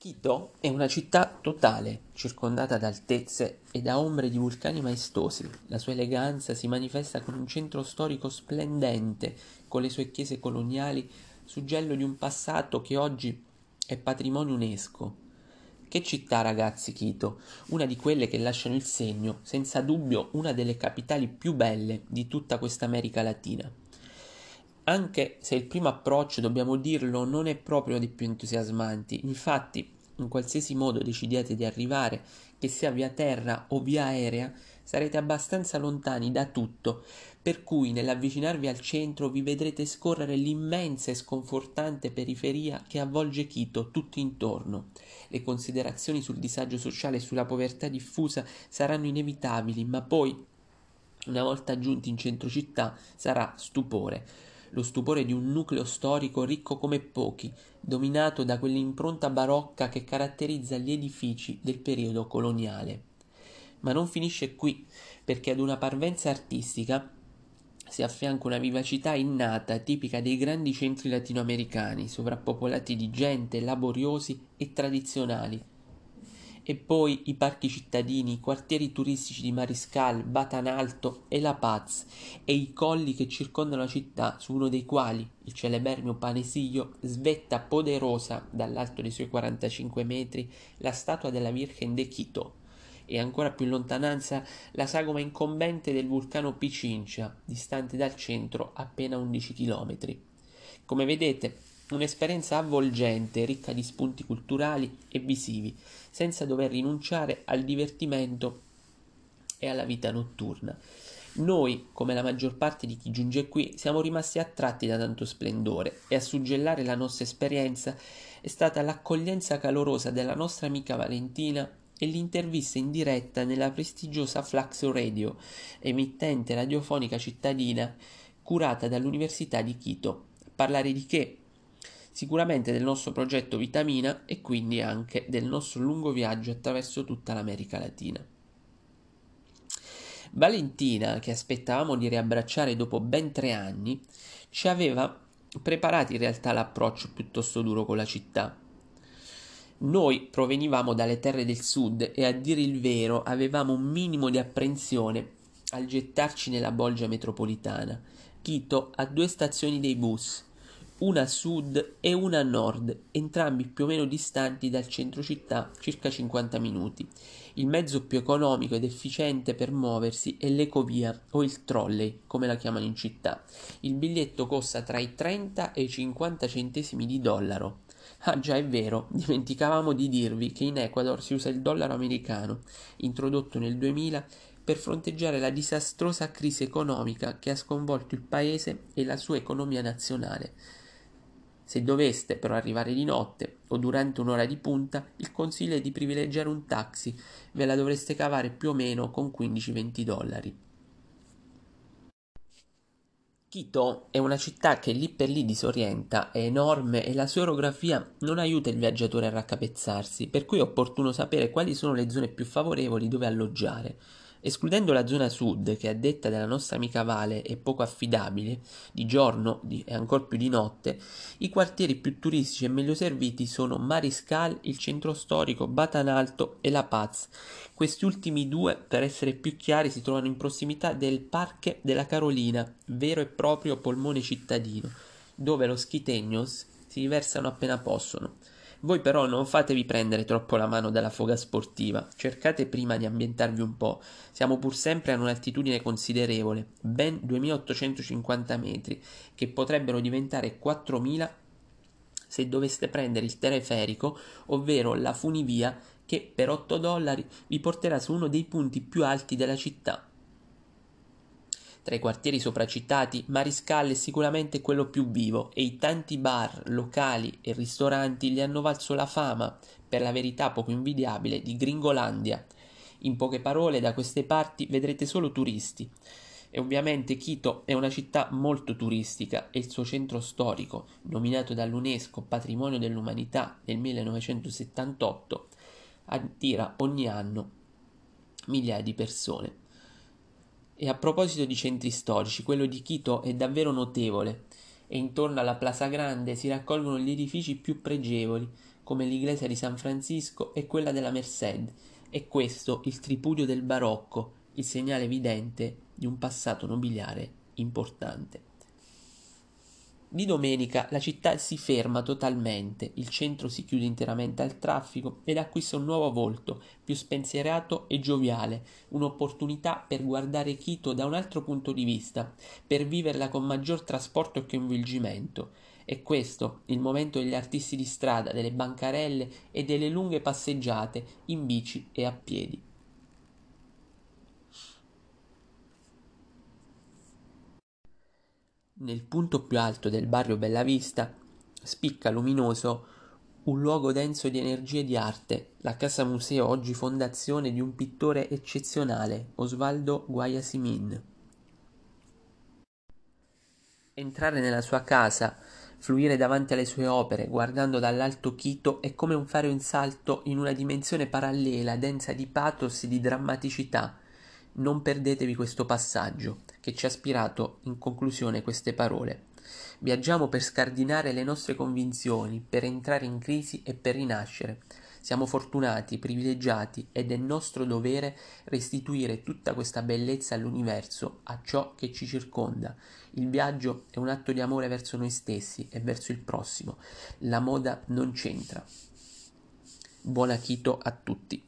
Quito è una città totale, circondata da altezze e da ombre di vulcani maestosi. La sua eleganza si manifesta con un centro storico splendente, con le sue chiese coloniali, suggello di un passato che oggi è patrimonio UNESCO. Che città, ragazzi, Quito, una di quelle che lasciano il segno, senza dubbio una delle capitali più belle di tutta questa America Latina. Anche se il primo approccio, dobbiamo dirlo, non è proprio dei più entusiasmanti, infatti in qualsiasi modo decidiate di arrivare, che sia via terra o via aerea, sarete abbastanza lontani da tutto, per cui nell'avvicinarvi al centro vi vedrete scorrere l'immensa e sconfortante periferia che avvolge Quito tutto intorno. Le considerazioni sul disagio sociale e sulla povertà diffusa saranno inevitabili, ma poi, una volta giunti in centro città, sarà stupore lo stupore di un nucleo storico ricco come pochi, dominato da quell'impronta barocca che caratterizza gli edifici del periodo coloniale. Ma non finisce qui, perché ad una parvenza artistica si affianca una vivacità innata tipica dei grandi centri latinoamericani, sovrappopolati di gente, laboriosi e tradizionali, e poi i parchi cittadini, i quartieri turistici di Mariscal, Batanalto e La Paz e i colli che circondano la città, su uno dei quali il celeberrimo Panesillo svetta poderosa dall'alto dei suoi 45 metri la statua della Virgen de Quito e ancora più in lontananza la sagoma incombente del vulcano Pichincha, distante dal centro appena 11 chilometri. Come vedete, Un'esperienza avvolgente, ricca di spunti culturali e visivi, senza dover rinunciare al divertimento e alla vita notturna. Noi, come la maggior parte di chi giunge qui, siamo rimasti attratti da tanto splendore e a suggellare la nostra esperienza è stata l'accoglienza calorosa della nostra amica Valentina e l'intervista in diretta nella prestigiosa Flax Radio, emittente radiofonica cittadina curata dall'Università di Quito. Parlare di che? Sicuramente del nostro progetto Vitamina e quindi anche del nostro lungo viaggio attraverso tutta l'America Latina. Valentina, che aspettavamo di riabbracciare dopo ben tre anni, ci aveva preparato in realtà l'approccio piuttosto duro con la città. Noi provenivamo dalle terre del sud e a dire il vero avevamo un minimo di apprensione al gettarci nella bolgia metropolitana. Quito ha due stazioni dei bus, una a sud e una a nord, entrambi più o meno distanti dal centro città circa 50 minuti. Il mezzo più economico ed efficiente per muoversi è l'ecovia o il trolley, come la chiamano in città. Il biglietto costa tra i 30 e i 50 centesimi di dollaro. Ah già è vero, dimenticavamo di dirvi che in Ecuador si usa il dollaro americano, introdotto nel 2000 per fronteggiare la disastrosa crisi economica che ha sconvolto il paese e la sua economia nazionale. Se doveste però arrivare di notte o durante un'ora di punta, il consiglio è di privilegiare un taxi, ve la dovreste cavare più o meno con 15-20 dollari. Quito è una città che lì per lì disorienta, è enorme e la sua orografia non aiuta il viaggiatore a raccapezzarsi, per cui è opportuno sapere quali sono le zone più favorevoli dove alloggiare. Escludendo la zona sud, che a detta della nostra amica Vale è poco affidabile, di giorno e ancor più di notte, i quartieri più turistici e meglio serviti sono Mariscal, il centro storico, Batanalto e La Paz. Questi ultimi due, per essere più chiari, si trovano in prossimità del Parque della Carolina, vero e proprio polmone cittadino, dove lo Schiteños si riversano appena possono. Voi però non fatevi prendere troppo la mano dalla foga sportiva, cercate prima di ambientarvi un po'. Siamo pur sempre a un'altitudine considerevole, ben 2850 metri, che potrebbero diventare 4000 se doveste prendere il teleferico, ovvero la funivia che per 8 dollari vi porterà su uno dei punti più alti della città. Tra i quartieri sopracitati, Mariscal è sicuramente quello più vivo e i tanti bar, locali e ristoranti gli hanno valso la fama, per la verità poco invidiabile, di Gringolandia. In poche parole, da queste parti vedrete solo turisti. E ovviamente Quito è una città molto turistica e il suo centro storico, nominato dall'UNESCO Patrimonio dell'Umanità nel 1978, attira ogni anno migliaia di persone. E a proposito di centri storici, quello di Quito è davvero notevole e intorno alla Plaza Grande si raccolgono gli edifici più pregevoli, come l'iglesia di San Francisco e quella della Merced. È questo il tripudio del barocco, il segnale evidente di un passato nobiliare importante. Di domenica la città si ferma totalmente, il centro si chiude interamente al traffico ed acquista un nuovo volto, più spensierato e gioviale, un'opportunità per guardare Quito da un altro punto di vista, per viverla con maggior trasporto e coinvolgimento. È questo il momento degli artisti di strada, delle bancarelle e delle lunghe passeggiate in bici e a piedi. Nel punto più alto del barrio Bellavista spicca luminoso un luogo denso di energie di arte, la casa museo oggi fondazione di un pittore eccezionale, Osvaldo Guayasimin. Entrare nella sua casa, fluire davanti alle sue opere, guardando dall'alto Quito, è come un fare un salto in una dimensione parallela, densa di pathos e di drammaticità, non perdetevi questo passaggio, che ci ha ispirato in conclusione queste parole. Viaggiamo per scardinare le nostre convinzioni, per entrare in crisi e per rinascere. Siamo fortunati, privilegiati ed è nostro dovere restituire tutta questa bellezza all'universo, a ciò che ci circonda. Il viaggio è un atto di amore verso noi stessi e verso il prossimo. La moda non c'entra. Buon Akito a tutti.